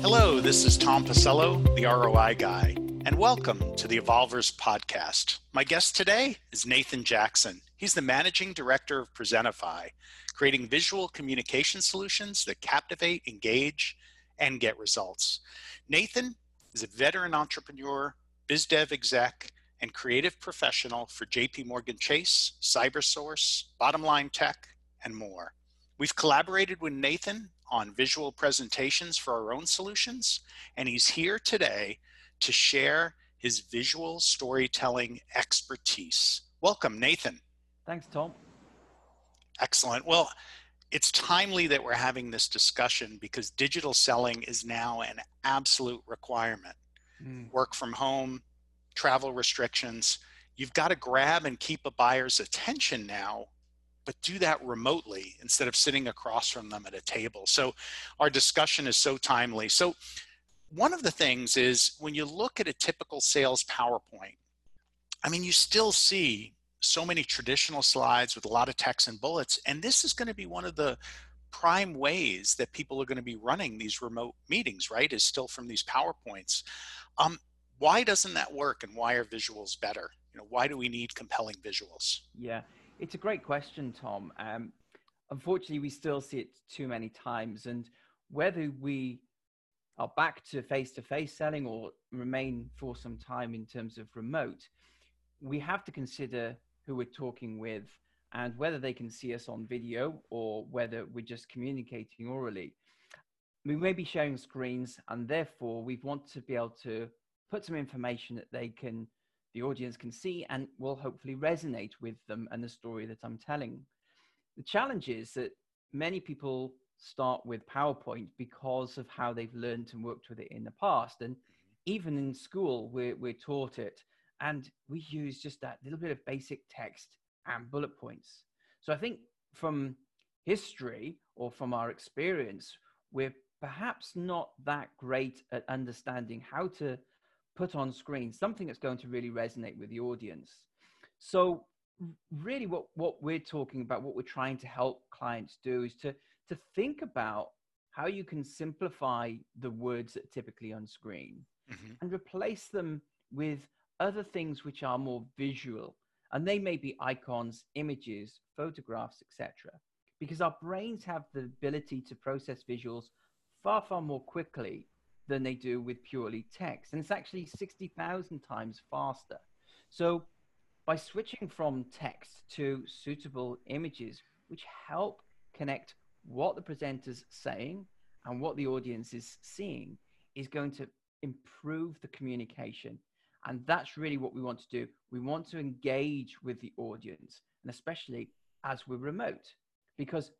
Hello, this is Tom Pisello, the ROI guy, and welcome to the Evolvers podcast. My guest today is Nathan Jackson. He's the managing director of Presentify, creating visual communication solutions that captivate, engage, and get results. Nathan is a veteran entrepreneur, biz dev exec, and creative professional for JP Morgan Chase, CyberSource, Bottomline Tech, and more. We've collaborated with Nathan on visual presentations for our own solutions, and he's here today to share his visual storytelling expertise. Welcome, Nathan. Thanks, Tom. Excellent. Well, it's timely that we're having this discussion because digital selling is now an absolute requirement. Mm. Work from home, travel restrictions, you've got to grab and keep a buyer's attention now but do that remotely instead of sitting across from them at a table. So our discussion is so timely. So one of the things is when you look at a typical sales PowerPoint, I mean, you still see so many traditional slides with a lot of text and bullets, and this is going to be one of the prime ways that people are going to be running these remote meetings, right? Is still from these PowerPoints. Um, why doesn't that work, and why are visuals better? You know, why do we need compelling visuals? Yeah, it's a great question, Tom. Um, unfortunately, we still see it too many times. And whether we are back to face to face selling or remain for some time in terms of remote, we have to consider who we're talking with and whether they can see us on video or whether we're just communicating orally. We may be sharing screens, and therefore, we want to be able to put some information that they can the audience can see and will hopefully resonate with them and the story that I'm telling. The challenge is that many people start with PowerPoint because of how they've learned and worked with it in the past. And even in school, we're, we're taught it. And we use just that little bit of basic text and bullet points. So I think from history or from our experience, we're perhaps not that great at understanding how to put on screen, something that's going to really resonate with the audience. So really what, what we're talking about, what we're trying to help clients do is to, to think about how you can simplify the words that are typically on screen mm-hmm. and replace them with other things which are more visual. And they may be icons, images, photographs, etc. Because our brains have the ability to process visuals far, far more quickly than they do with purely text. And it's actually 60,000 times faster. So by switching from text to suitable images, which help connect what the presenter's saying and what the audience is seeing, is going to improve the communication. And that's really what we want to do. We want to engage with the audience, and especially as we're remote, because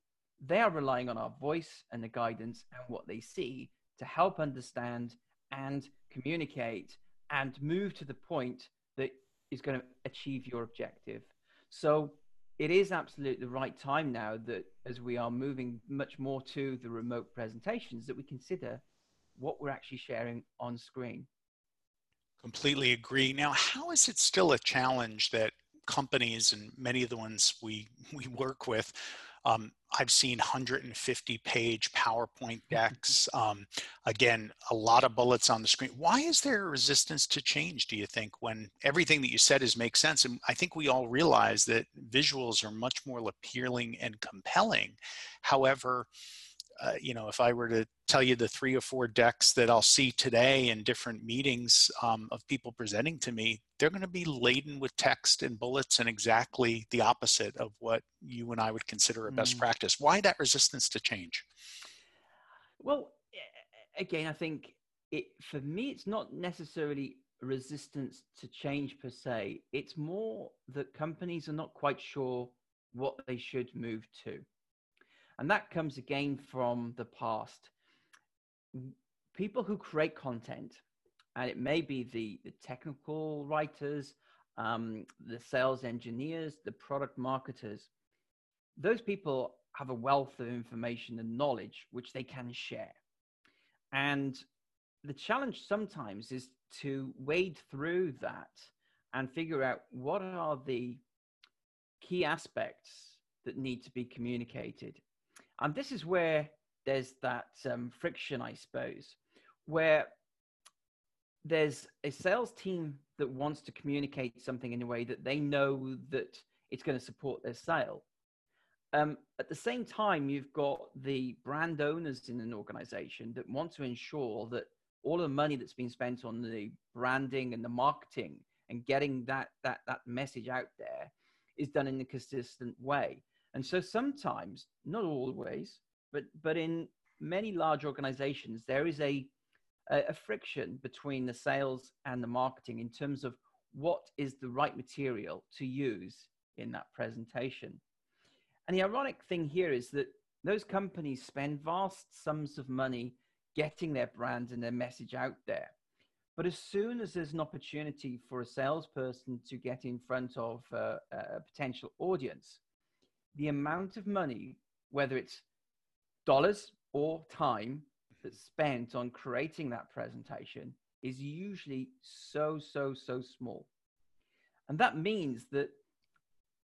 they are relying on our voice and the guidance and what they see to help understand and communicate and move to the point that is going to achieve your objective. So it is absolutely the right time now that as we are moving much more to the remote presentations that we consider what we're actually sharing on screen. Completely agree. Now, how is it still a challenge that companies and many of the ones we we work with um, I've seen 150 page PowerPoint decks. Um, again, a lot of bullets on the screen. Why is there a resistance to change, do you think, when everything that you said is makes sense? And I think we all realize that visuals are much more appealing and compelling. However, uh, you know, if I were to tell you the three or four decks that I'll see today in different meetings um, of people presenting to me, they're going to be laden with text and bullets and exactly the opposite of what you and I would consider a best mm. practice. Why that resistance to change? Well, again, I think it for me, it's not necessarily resistance to change per se. It's more that companies are not quite sure what they should move to. And that comes again from the past. People who create content, and it may be the, the technical writers, um, the sales engineers, the product marketers, those people have a wealth of information and knowledge which they can share. And the challenge sometimes is to wade through that and figure out what are the key aspects that need to be communicated and this is where there's that um, friction, I suppose, where there's a sales team that wants to communicate something in a way that they know that it's going to support their sale. Um, at the same time, you've got the brand owners in an organization that want to ensure that all the money that's been spent on the branding and the marketing and getting that that that message out there is done in a consistent way. And so sometimes, not always, but but in many large organizations, there is a a, friction between the sales and the marketing in terms of what is the right material to use in that presentation. And the ironic thing here is that those companies spend vast sums of money getting their brand and their message out there. But as soon as there's an opportunity for a salesperson to get in front of a, a potential audience, the amount of money, whether it's dollars or time, that's spent on creating that presentation is usually so, so, so small. And that means that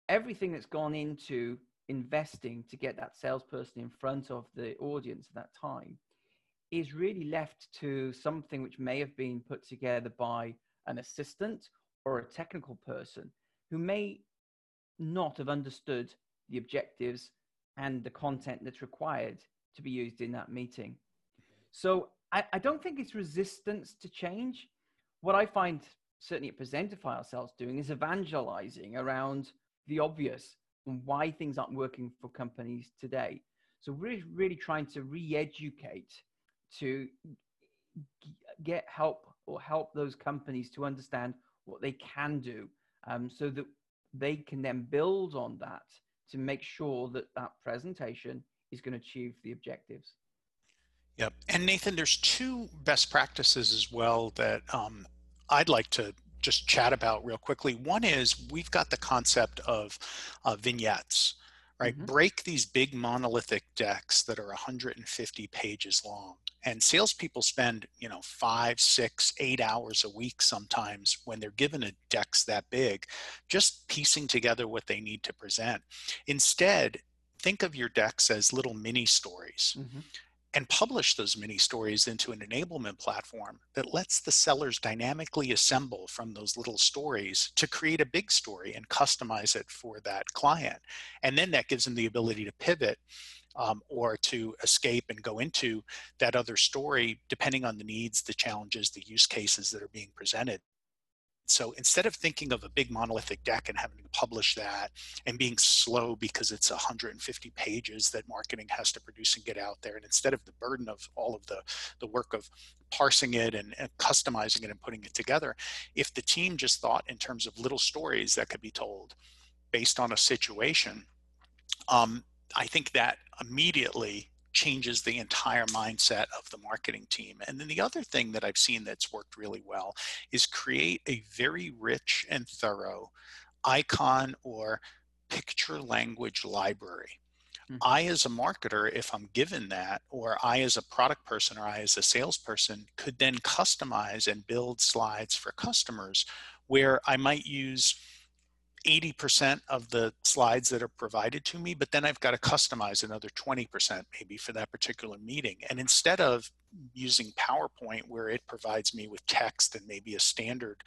everything that's gone into investing to get that salesperson in front of the audience at that time is really left to something which may have been put together by an assistant or a technical person who may not have understood the objectives and the content that's required to be used in that meeting. So I, I don't think it's resistance to change. What I find certainly at Presentify ourselves doing is evangelizing around the obvious and why things aren't working for companies today. So we're really trying to re-educate to get help or help those companies to understand what they can do um, so that they can then build on that to make sure that that presentation is going to achieve the objectives. Yep. And Nathan, there's two best practices as well that um, I'd like to just chat about real quickly. One is we've got the concept of uh, vignettes, right? Mm-hmm. Break these big monolithic decks that are 150 pages long. And salespeople spend, you know, five, six, eight hours a week sometimes when they're given a decks that big, just piecing together what they need to present. Instead, think of your decks as little mini stories. Mm-hmm and publish those mini stories into an enablement platform that lets the sellers dynamically assemble from those little stories to create a big story and customize it for that client. And then that gives them the ability to pivot um, or to escape and go into that other story depending on the needs, the challenges, the use cases that are being presented. So instead of thinking of a big monolithic deck and having to publish that and being slow because it's 150 pages that marketing has to produce and get out there, and instead of the burden of all of the, the work of parsing it and, and customizing it and putting it together, if the team just thought in terms of little stories that could be told based on a situation, um, I think that immediately changes the entire mindset of the marketing team. And then the other thing that I've seen that's worked really well is create a very rich and thorough icon or picture language library. Mm-hmm. I, as a marketer, if I'm given that, or I, as a product person, or I, as a salesperson, could then customize and build slides for customers where I might use 80% of the slides that are provided to me, but then I've got to customize another 20% maybe for that particular meeting. And instead of using PowerPoint where it provides me with text and maybe a standard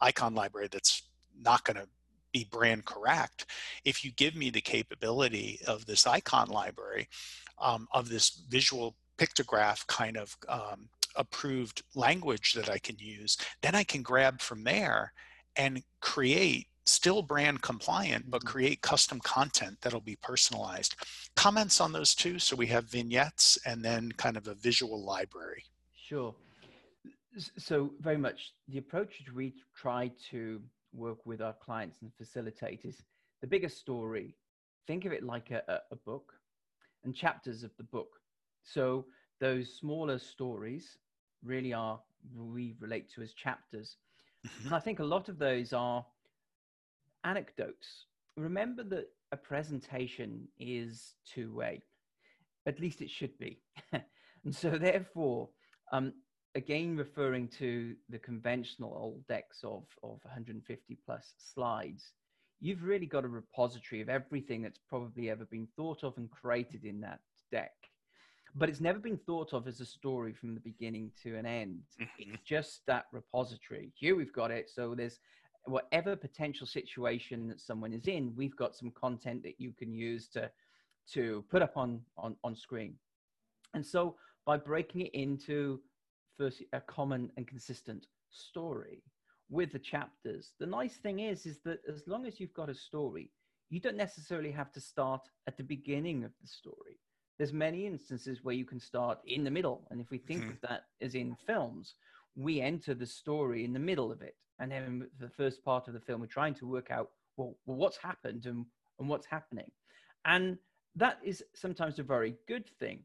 icon library that's not going to be brand correct, if you give me the capability of this icon library, um, of this visual pictograph kind of um, approved language that I can use, then I can grab from there and create still brand compliant, but mm-hmm. create custom content that'll be personalized. Comments on those two? So we have vignettes and then kind of a visual library. Sure. So very much the approach we try to work with our clients and facilitators, the bigger story, think of it like a, a book and chapters of the book. So those smaller stories really are we relate to as chapters. Mm-hmm. And I think a lot of those are anecdotes. Remember that a presentation is two way, at least it should be. and so, therefore, um, again, referring to the conventional old decks of, of 150 plus slides, you've really got a repository of everything that's probably ever been thought of and created in that deck. but it's never been thought of as a story from the beginning to an end. Mm-hmm. It's just that repository. Here we've got it. So there's whatever potential situation that someone is in, we've got some content that you can use to to put up on on, on screen. And so by breaking it into first a common and consistent story with the chapters, the nice thing is is that as long as you've got a story, you don't necessarily have to start at the beginning of the story. There's many instances where you can start in the middle. And if we think mm-hmm. of that as in films, we enter the story in the middle of it. And then the first part of the film, we're trying to work out, well, well what's happened and, and what's happening. And that is sometimes a very good thing.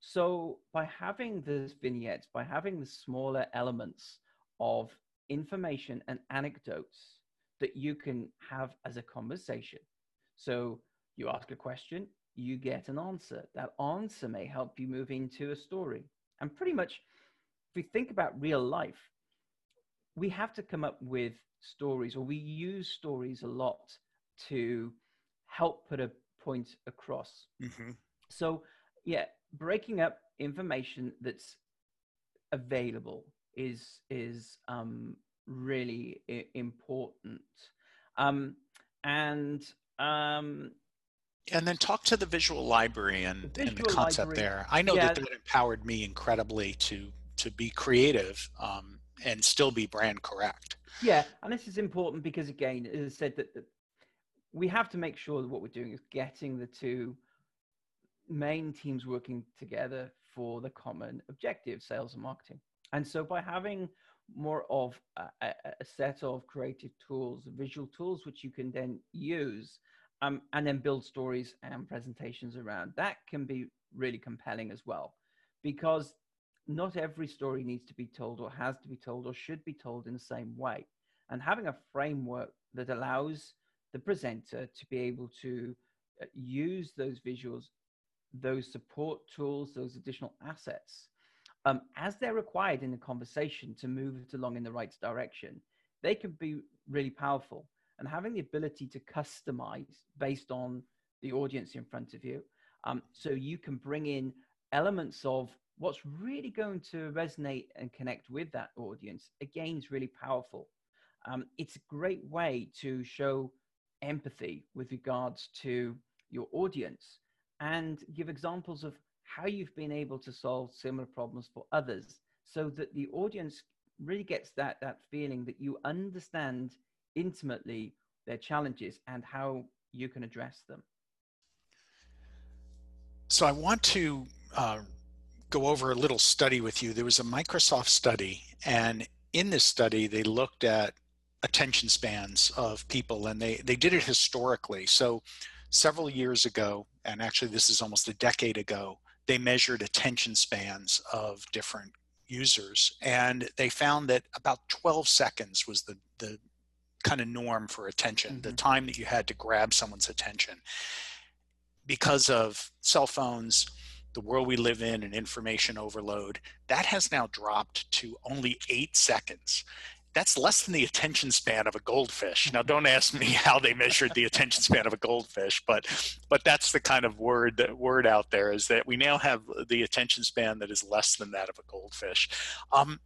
So by having the vignettes, by having the smaller elements of information and anecdotes that you can have as a conversation, so you ask a question, you get an answer. That answer may help you move into a story. And pretty much, if we think about real life, we have to come up with stories, or we use stories a lot to help put a point across. Mm-hmm. So, yeah, breaking up information that's available is is um, really I- important. Um, and um, and then talk to the visual library and, the, and the concept library. there. I know yeah. that that empowered me incredibly to to be creative um, and still be brand correct. Yeah, and this is important because again, as I said, that, that we have to make sure that what we're doing is getting the two main teams working together for the common objective, sales and marketing. And so by having more of a, a, set of creative tools, visual tools, which you can then use um, and then build stories and presentations around. That can be really compelling as well, because not every story needs to be told or has to be told or should be told in the same way. And having a framework that allows the presenter to be able to uh, use those visuals, those support tools, those additional assets um, as they're required in the conversation to move it along in the right direction, they can be really powerful. And having the ability to customize based on the audience in front of you, um, so you can bring in elements of what's really going to resonate and connect with that audience, again, is really powerful. Um, it's a great way to show empathy with regards to your audience and give examples of how you've been able to solve similar problems for others so that the audience really gets that that feeling that you understand intimately their challenges and how you can address them so i want to uh, go over a little study with you. There was a microsoft study and in this study they looked at attention spans of people and they they did it historically. So several years ago and actually this is almost a decade ago they measured attention spans of different users and they found that about 12 seconds was the, the kind of norm for attention mm-hmm. the time that you had to grab someone's attention. Because of cell phones the world we live in and information overload that has now dropped to only eight seconds that's less than the attention span of a goldfish. Now, don't ask me how they measured the attention span of a goldfish, but but that's the kind of word that word out there is that we now have the attention span that is less than that of a goldfish. Um,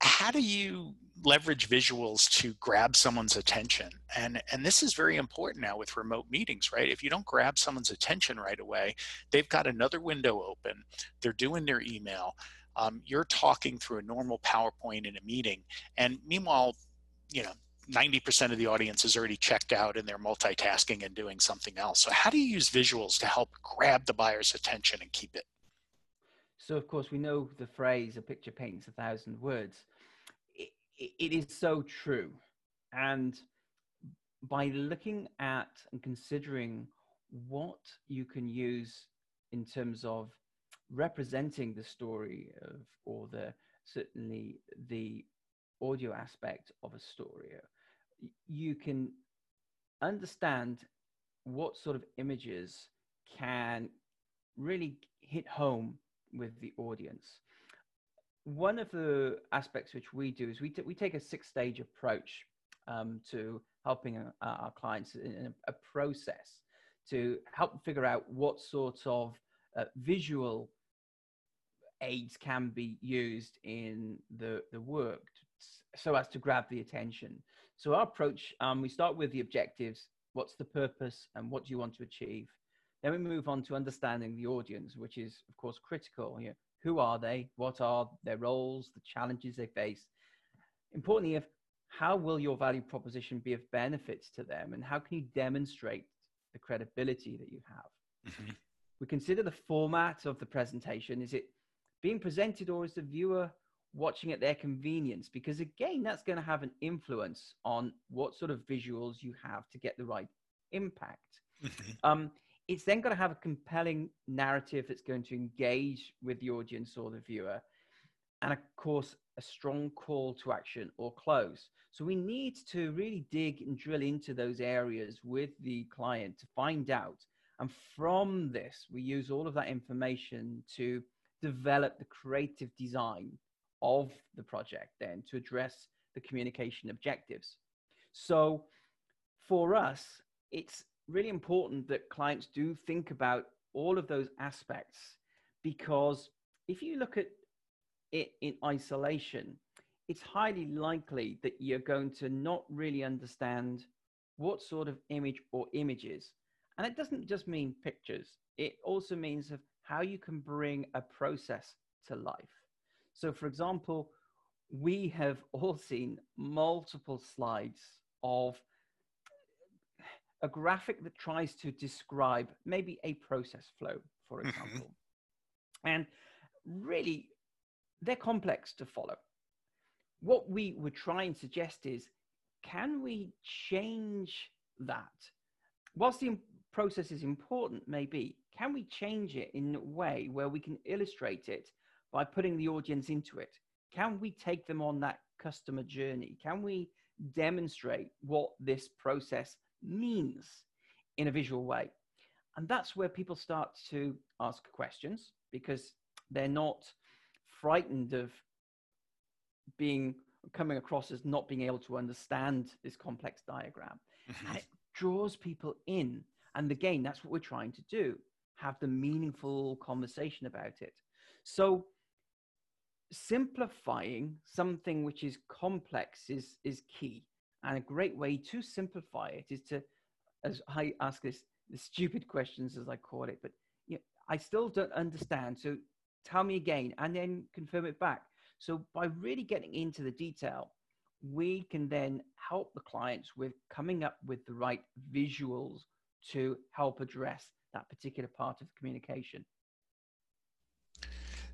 how do you leverage visuals to grab someone's attention and and this is very important now with remote meetings right if you don't grab someone's attention right away they've got another window open they're doing their email um, you're talking through a normal PowerPoint in a meeting, and meanwhile, you know, 90% of the audience is already checked out and they're multitasking and doing something else. So, how do you use visuals to help grab the buyer's attention and keep it? So, of course, we know the phrase "a picture paints a thousand words." it, it is so true, and by looking at and considering what you can use in terms of representing the story of or the certainly the audio aspect of a story you can understand what sort of images can really hit home with the audience one of the aspects which we do is we, t- we take a six stage approach um, to helping uh, our clients in a, a, process to help figure out what sort of uh, visual aids can be used in the, the work so as to grab the attention. So our approach, um, we start with the objectives. What's the purpose and what do you want to achieve? Then we move on to understanding the audience, which is of course critical. You know, who are they? What are their roles? The challenges they face? Importantly, if how will your value proposition be of benefits to them and how can you demonstrate the credibility that you have? Mm-hmm. We consider the format of the presentation. Is it being presented or is the viewer watching at their convenience? Because again, that's going to have an influence on what sort of visuals you have to get the right impact. Mm-hmm. Um, it's then going to have a compelling narrative that's going to engage with the audience or the viewer. And of course, a strong call to action or close. So we need to really dig and drill into those areas with the client to find out. And from this, we use all of that information to develop the creative design of the project then to address the communication objectives. So for us, it's really important that clients do think about all of those aspects because if you look at it in isolation, it's highly likely that you're going to not really understand what sort of image or images. And it doesn't just mean pictures, it also means of how you can bring a process to life. So, for example, we have all seen multiple slides of a graphic that tries to describe maybe a process flow, for mm-hmm. example. and really, they're complex to follow. What we would try and suggest is can we change that? Whilst the process is important, maybe, can we change it in a way where we can illustrate it by putting the audience into it? Can we take them on that customer journey? Can we demonstrate what this process means in a visual way? And that's where people start to ask questions because they're not frightened of being coming across as not being able to understand this complex diagram. Mm-hmm. And it draws people in. And again, that's what we're trying to do have the meaningful conversation about it. So, simplifying something which is complex is, is key. And a great way to simplify it is to, as I ask this, the stupid questions, as I call it, but you know, I still don't understand. So tell me again, and then confirm it back. So by really getting into the detail, we can then help the clients with coming up with the right visuals to help address that particular part of the communication.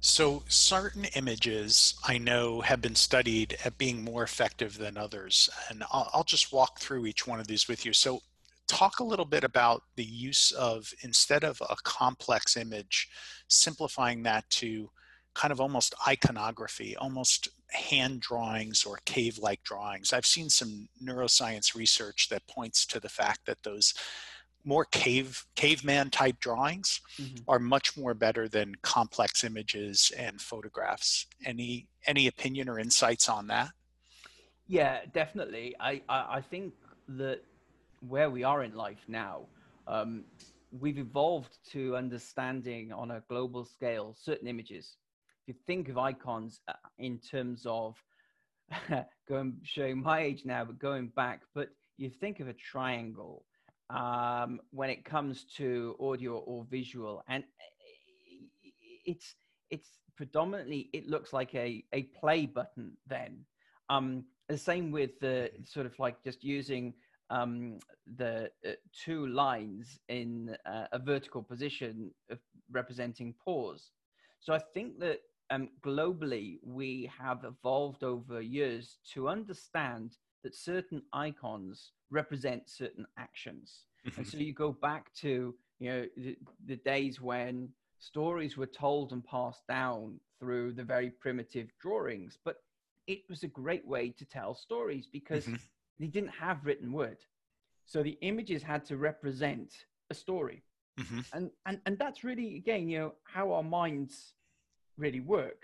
So, certain images I know have been studied at being more effective than others. And I'll, I'll, just walk through each one of these with you. So, talk a little bit about the use of, instead of a complex image, simplifying that to kind of almost iconography, almost hand drawings or cave like drawings. I've seen some neuroscience research that points to the fact that those more cave caveman type drawings mm-hmm. are much more better than complex images and photographs. Any any opinion or insights on that? Yeah definitely. I i, I think that where we are in life now um, we've evolved to understanding on a global scale certain images. If you think of icons uh, in terms of going showing my age now but going back but you think of a triangle um, when it comes to audio or visual, and it's it's predominantly it looks like a a play button. Then um, the same with the sort of like just using um, the uh, two lines in uh, a vertical position of representing pause. So I think that um, globally we have evolved over years to understand that certain icons represent certain actions. and mm-hmm. so you go back to you know the, the, days when stories were told and passed down through the very primitive drawings, but it was a great way to tell stories because mm-hmm. they didn't have written word. So the images had to represent a story. Mm-hmm. And, and and that's really again, you know, how our minds really work.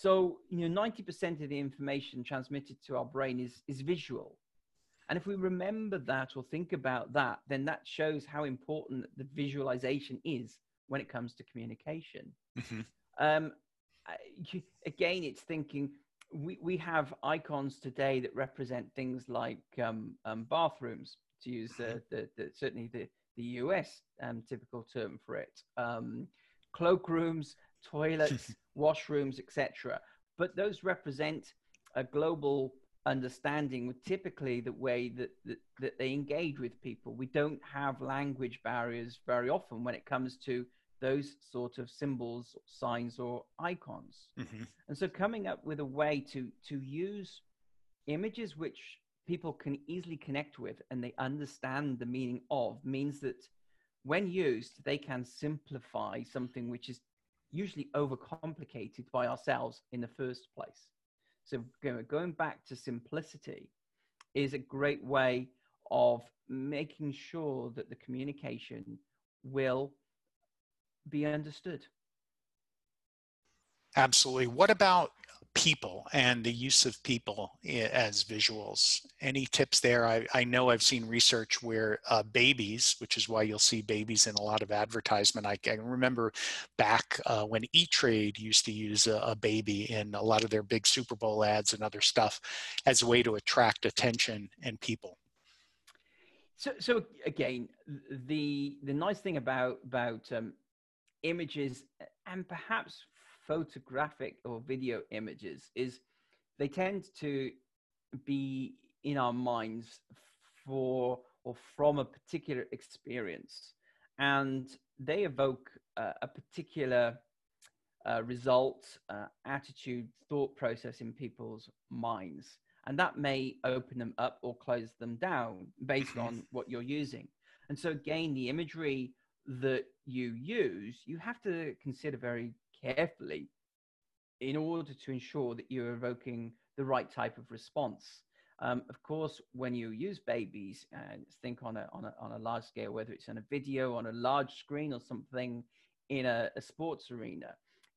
So, you know, 90% of the information transmitted to our brain is, is visual. And if we remember that or think about that, then that shows how important the visualization is when it comes to communication. Mm-hmm. Um, again, it's thinking we, we have icons today that represent things like um, um, bathrooms, to use the, the, the, certainly the, the US um, typical term for it, um, cloakrooms, toilets, washrooms, etc. But those represent a global understanding with typically the way that, that, that they engage with people. We don't have language barriers very often when it comes to those sort of symbols, signs, or icons. Mm-hmm. And so coming up with a way to, to use images which people can easily connect with and they understand the meaning of means that when used, they can simplify something which is usually overcomplicated by ourselves in the first place. So going back to simplicity is a great way of making sure that the communication will be understood. Absolutely. What about people and the use of people as visuals? Any tips there? I, I know I've seen research where uh, babies, which is why you'll see babies in a lot of advertisement. I can remember back uh, when E-Trade used to use a, a, baby in a lot of their big Super Bowl ads and other stuff as a way to attract attention and people. So, so again, the the nice thing about about um, images and perhaps photographic or video images is they tend to be in our minds for or from a particular experience and they evoke uh, a particular uh, result uh, attitude thought process in people's minds and that may open them up or close them down based on what you're using. And so again the imagery that you use, you have to consider very carefully in order to ensure that you're evoking the right type of response. Um, of course, when you use babies, and think on a, on a on a large scale, whether it's on a video, on a large screen, or something in a, a sports arena,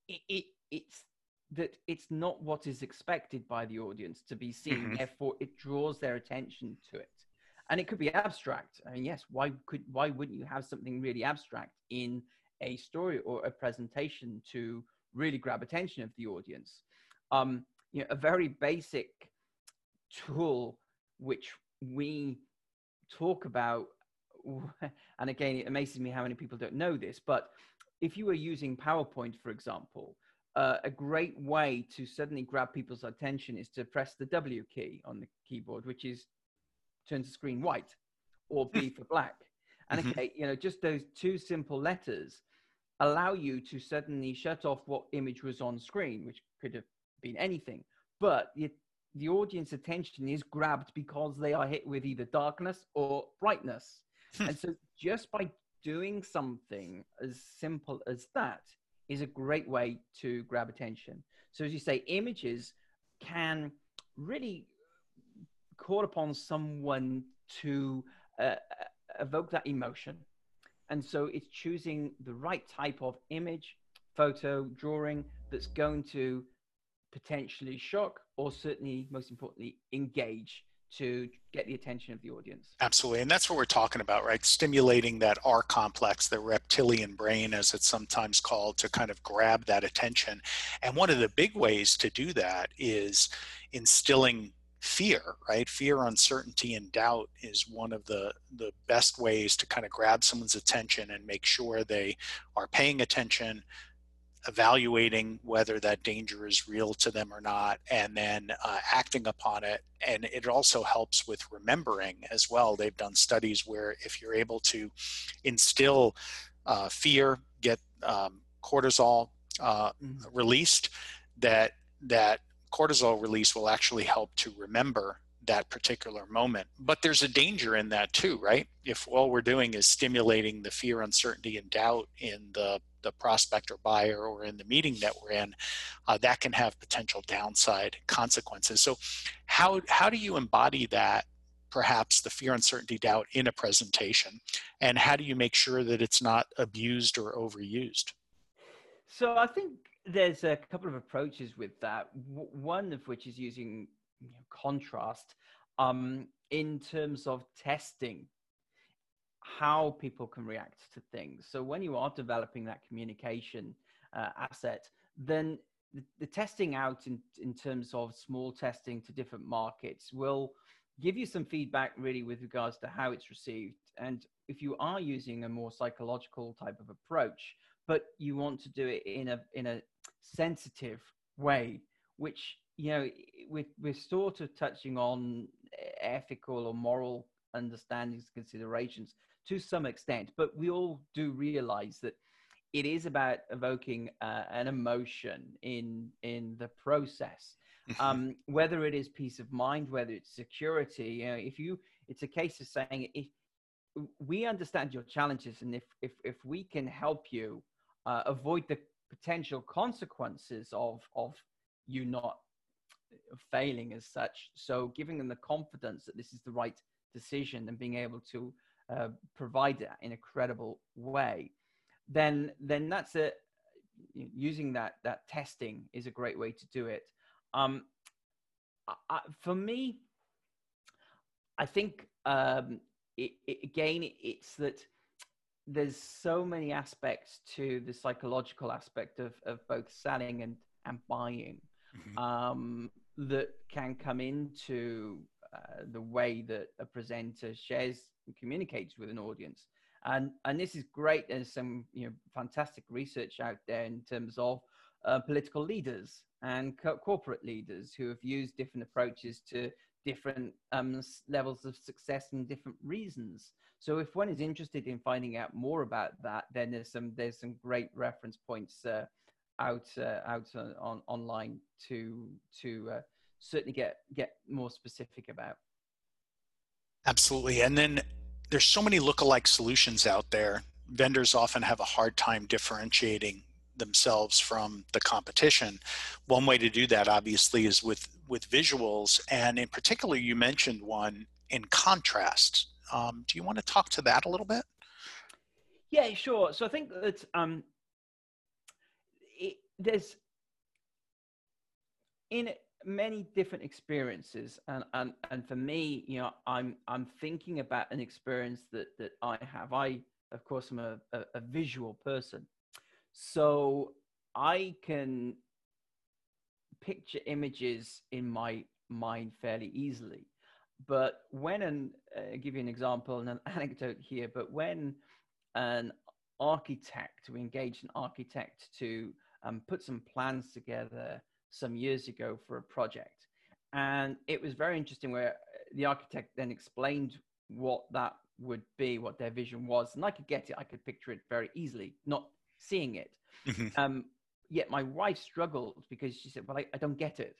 it, it, it's that it's not what is expected by the audience to be seen. Mm-hmm. Therefore, it draws their attention to it and it could be abstract. I mean, yes, why could why wouldn't you have something really abstract in a story or a presentation to really grab attention of the audience? Um, you know, a very basic tool which we talk about, and again, it amazes me how many people don't know this, but if you were using PowerPoint, for example, uh, a great way to suddenly grab people's attention is to press the W key on the keyboard, which is turns the screen white or B for black. And mm-hmm. okay, you know, just those two simple letters allow you to suddenly shut off what image was on screen, which could have been anything. But the, the audience attention is grabbed because they are hit with either darkness or brightness. Hmm. and so just by doing something as simple as that is a great way to grab attention. So as you say, images can really call upon someone to uh, uh, evoke that emotion. And so it's choosing the right type of image, photo, drawing that's going to potentially shock or certainly, most importantly, engage to get the attention of the audience. Absolutely. And that's what we're talking about, right? Stimulating that R complex, the reptilian brain, as it's sometimes called, to kind of grab that attention. And one of the big ways to do that is instilling fear right? Fear uncertainty and doubt is one of the the best ways to kind of grab someone's attention and make sure they are paying attention evaluating whether that danger is real to them or not and then uh, acting upon it. And it also helps with remembering as well. They've done studies where if you're able to instill uh, fear get um, cortisol uh, mm-hmm. released that that cortisol release will actually help to remember that particular moment. But there's a danger in that too, right? If all we're doing is stimulating the fear, uncertainty, and doubt in the, the prospect or buyer or in the meeting that we're in, uh, that can have potential downside consequences. So, how, how do you embody that? Perhaps the fear, uncertainty, doubt in a presentation, and how do you make sure that it's not abused or overused? So, I think there's a couple of approaches with that. one of which is using you know, contrast um, in terms of testing how people can react to things. So when you are developing that communication uh, asset, then the, the testing out in, in terms of small testing to different markets will give you some feedback really with regards to how it's received. And if you are using a more psychological type of approach, but you want to do it in a in a sensitive way, which you know we're, we're sort of touching on ethical or moral understandings considerations to some extent, but we all do realize that it is about evoking uh, an emotion in in the process mm-hmm. um, whether it is peace of mind whether it's security you know if you it's a case of saying if we understand your challenges and if if, if we can help you uh, avoid the potential consequences of of you not failing as such so giving them the confidence that this is the right decision and being able to uh, provide that in a credible way then then that's a using that that testing is a great way to do it. Um, I, for me, I think um, it, it, again it's that there's so many aspects to the psychological aspect of, of both selling and, and buying mm-hmm. um, that can come into uh, the way that a presenter shares and communicates with an audience and and this is great. There's some you know fantastic research out there in terms of uh, political leaders and co- corporate leaders who have used different approaches to different um, levels of success and different reasons. So if one is interested in finding out more about that, then there's some there's some great reference points uh, out uh, out on, on, online to to uh, certainly get get more specific about. Absolutely, and then there's so many lookalike solutions out there. Vendors often have a hard time differentiating themselves from the competition. One way to do that, obviously, is with with visuals, and in particular, you mentioned one in contrast. Um, do you want to talk to that a little bit? Yeah, sure. So I think that um, it, there's in many different experiences and, and and for me you know i'm i'm thinking about an experience that that i have i of course i'm a, a, a visual person so i can picture images in my mind fairly easily but when and uh, give you an example and an anecdote here but when an architect we engaged an architect to um, put some plans together some years ago for a project. And it was very interesting where the architect then explained what that would be, what their vision was. And I could get it, I could picture it very easily, not seeing it. Mm-hmm. Um, yet my wife struggled because she said, Well, I, I don't get it.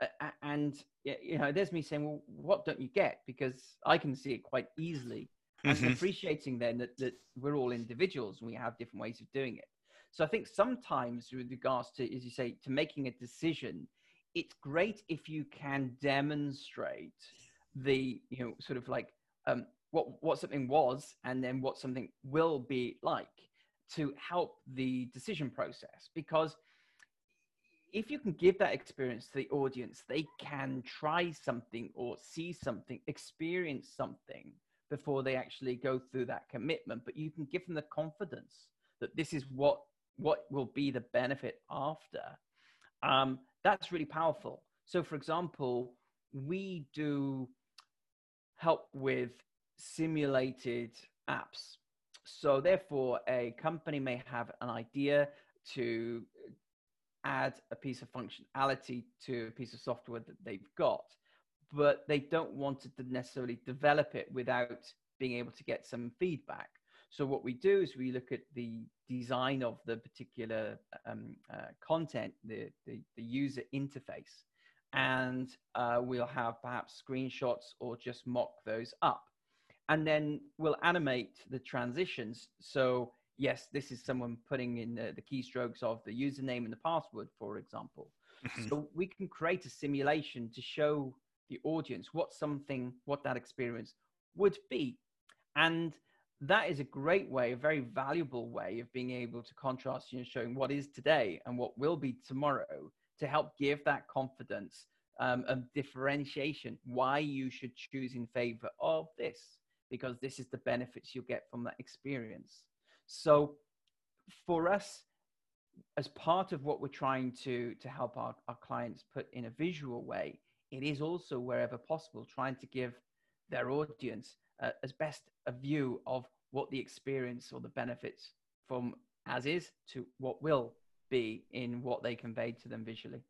Uh, and, you know, there's me saying, Well, what don't you get? Because I can see it quite easily. Mm-hmm. And appreciating then that, that we're all individuals and we have different ways of doing it. So I think sometimes with regards to, as you say, to making a decision, it's great if you can demonstrate the, you know, sort of like um, what what something was and then what something will be like to help the decision process because if you can give that experience to the audience they can try something or see something experience something before they actually go through that commitment but you can give them the confidence that this is what what will be the benefit after, um, that's really powerful. So, for example, we do help with simulated apps. So, therefore, a company may have an idea to add a piece of functionality to a piece of software that they've got, but they don't want to necessarily develop it without being able to get some feedback. So what we do is we look at the design of the particular um, uh, content, the, the, the, user interface, and uh, we'll have perhaps screenshots or just mock those up. And then we'll animate the transitions. So yes, this is someone putting in the, the keystrokes of the username and the password, for example. Mm-hmm. So we can create a simulation to show the audience what something, what that experience would be. And that is a great way, a very valuable way of being able to contrast, you know, showing what is today and what will be tomorrow to help give that confidence um, of differentiation, why you should choose in favor of this, because this is the benefits you'll get from that experience. So for us, as part of what we're trying to to help our, our clients put in a visual way it is also wherever possible trying to give their audience uh, as best a view of what the experience or the benefits from as is to what will be in what they conveyed to them visually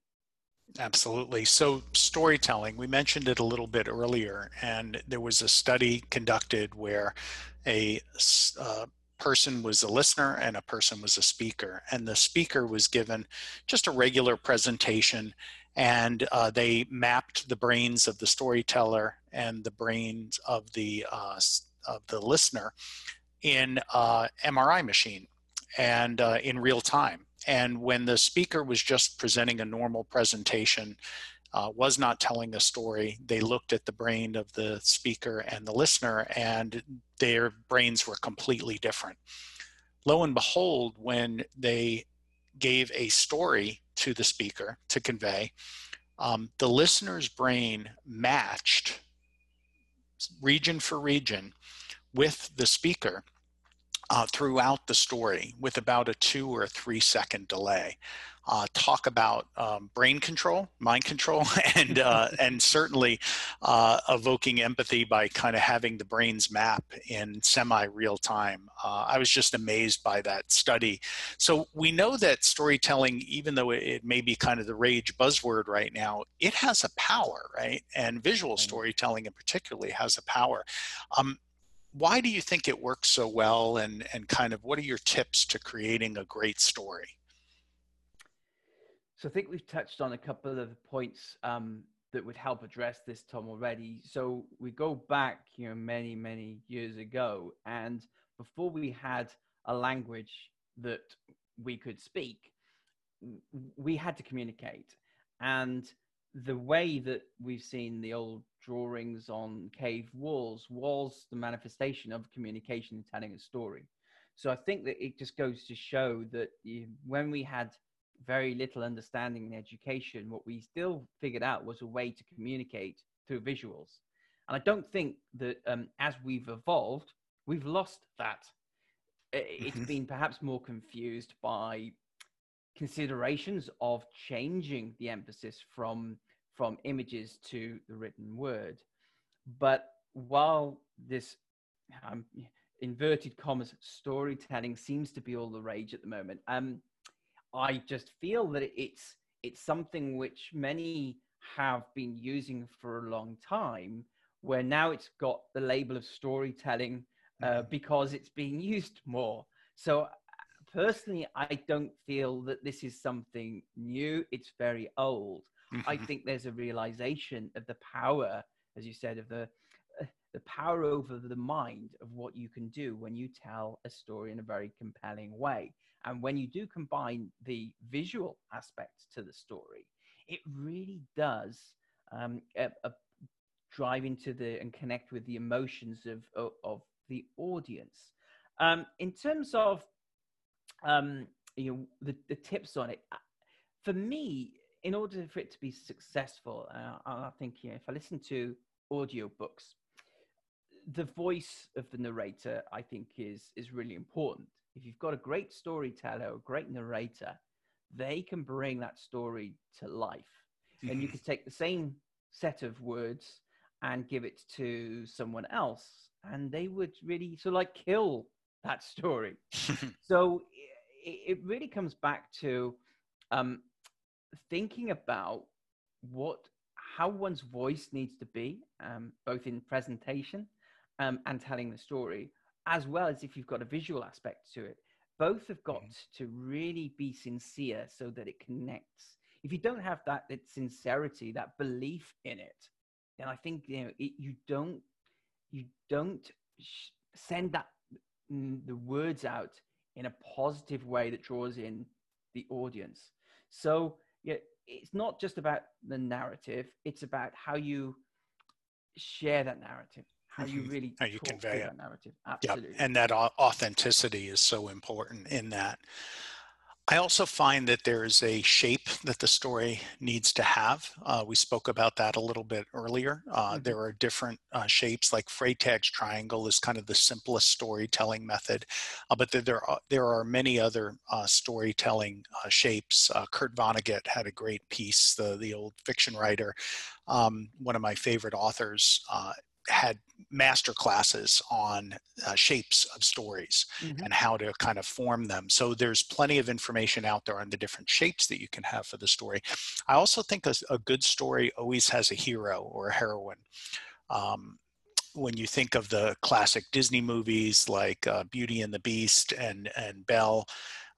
Absolutely. So, storytelling, we mentioned it a little bit earlier, and there was a study conducted where a uh, person was a listener and a person was a speaker. And the speaker was given just a regular presentation, and uh, they mapped the brains of the storyteller and the brains of the uh, of the listener in a MRI machine and uh, in real time. And when the speaker was just presenting a normal presentation, uh, was not telling a story, they looked at the brain of the speaker and the listener, and their brains were completely different. Lo and behold, when they gave a story to the speaker to convey, um, the listener's brain matched region for region with the speaker uh, throughout the story with about a two or a three second delay. Uh, talk about um, brain control, mind control, and uh, and certainly uh, evoking empathy by kind of having the brain's map in semi real time. Uh, I was just amazed by that study. So we know that storytelling, even though it may be kind of the rage buzzword right now, it has a power, right? And visual storytelling, in particularly, has a power. Um, why do you think it works so well and and kind of what are your tips to creating a great story? So i think we've touched on a couple of points um, that would help address this tom already. So we go back you know many many years ago and before we had a language that we could speak we had to communicate. And the way that we've seen the old drawings on cave walls was the manifestation of communication and telling a story. So I think that it just goes to show that when we had very little understanding in education, what we still figured out was a way to communicate through visuals. And I don't think that um, as we've evolved, we've lost that. It's mm-hmm. been perhaps more confused by considerations of changing the emphasis from from images to the written word. But while this um, inverted commas storytelling seems to be all the rage at the moment, um, I just feel that it's it's something which many have been using for a long time, where now it's got the label of storytelling uh, mm-hmm. because it's being used more. So personally, I don't feel that this is something new. It's very old. Mm-hmm. I think there's a realization of the power, as you said, of the uh, the power over the mind of what you can do when you tell a story in a very compelling way. And when you do combine the visual aspects to the story, it really does um, a, a drive into the and connect with the emotions of of, of the audience. Um, in terms of um, you know the, the tips on it, uh, for me, in order for it to be successful, uh, I think you know, if I listen to audio books, the voice of the narrator, I think, is is really important. If you've got a great storyteller, a great narrator, they can bring that story to life. And you could take the same set of words and give it to someone else, and they would really sort of like kill that story. so it, it, really comes back to um, thinking about what how one's voice needs to be, um, both in presentation um, and telling the story, as well as if you've got a visual aspect to it. Both have got mm-hmm. to really be sincere so that it connects. If you don't have that, that sincerity, that belief in it, then I think you know it, you don't you don't sh- send that mm, the words out in a positive way that draws in the audience. So yeah, it's not just about the narrative; it's about how you share that narrative, how you mm-hmm. really how you convey that narrative. Absolutely, yep. and that authenticity is so important in that. I also find that there's a shape that the story needs to have. Uh, we spoke about that a little bit earlier. Uh, mm-hmm. There are different uh, shapes, like Freytag's triangle is kind of the simplest storytelling method, uh, but there, there, are, there are many other uh, storytelling uh, shapes. Kurt Vonnegut had a great piece, the, the old fiction writer, um, one of my favorite authors, had master classes on uh, shapes of stories mm-hmm. and how to kind of form them. So there's plenty of information out there on the different shapes that you can have for the story. I also think a, a good story always has a hero or a heroine. Um, when you think of the classic Disney movies like uh, Beauty and the Beast and and Belle,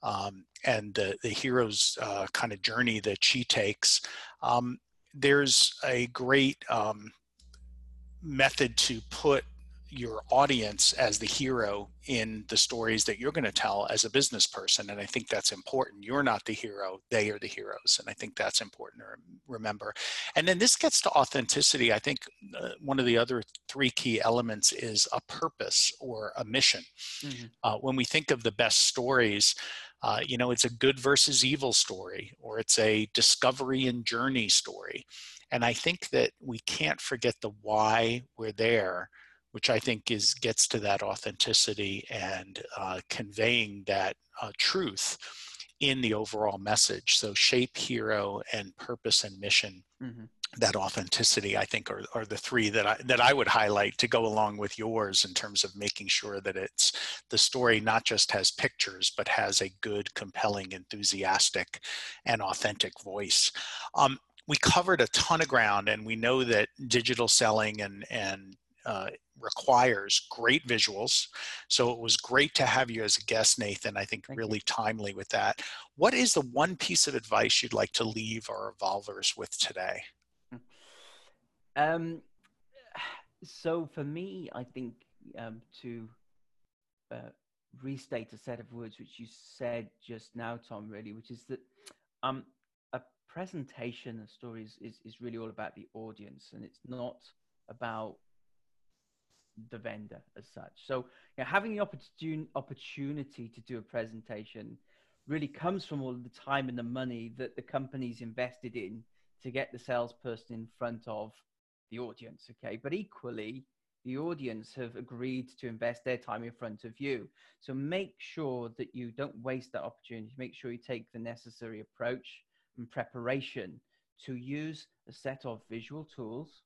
um, and the the hero's uh, kind of journey that she takes, um, there's a great um, method to put your audience as the hero in the stories that you're going to tell as a business person and i think that's important. You're not the hero they are the heroes and i think that's important to remember. And then this gets to authenticity. I think uh, one of the other three key elements is a purpose or a mission. Mm-hmm. uh, when we think of the best stories uh, you know it's a good versus evil story or it's a discovery and journey story. And I think that we can't forget the why we're there, which I think is gets to that authenticity and uh, conveying that uh, truth in the overall message. So shape, hero, and purpose and mission. Mm-hmm. That authenticity, I think, are, are the three that I that I would highlight to go along with yours in terms of making sure that it's the story not just has pictures but has a good, compelling, enthusiastic, and authentic voice. Um, we covered a ton of ground and we know that digital selling and and uh, requires great visuals. So it was great to have you as a guest, Nathan. I think Thank really you. timely with that. What is the one piece of advice you'd like to leave our evolvers with today? Um, so for me, I think um, to uh, restate a set of words which you said just now, Tom, really, which is that um, a presentation of stories is, is really all about the audience and it's not about the vendor as such. So you know, having the opportun- opportunity to do a presentation really comes from all the time and the money that the company's invested in to get the salesperson in front of the audience. Okay. But equally, the audience have agreed to invest their time in front of you. So make sure that you don't waste that opportunity. Make sure you take the necessary approach and preparation to use a set of visual tools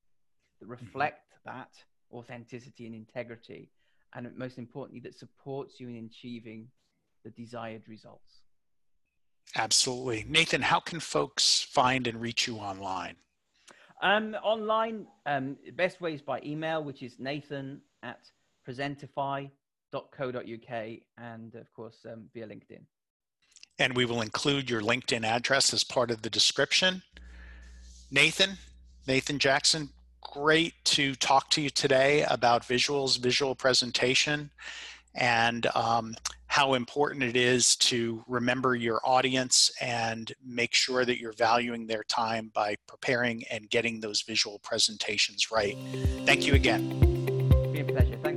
that mm-hmm. reflect mm-hmm. that authenticity and integrity, and most importantly, that supports you in achieving the desired results. Absolutely. Nathan, how can folks find and reach you online? Um, online, um, best way is by email, which is nathan at presentify.co.uk, and of course, um, via LinkedIn and we will include your LinkedIn address as part of the description. Nathan, Nathan Jackson, great to talk to you today about visuals, visual presentation, and um, how important it is to remember your audience and make sure that you're valuing their time by preparing and getting those visual presentations right. Thank you again. It's been a pleasure. Thanks,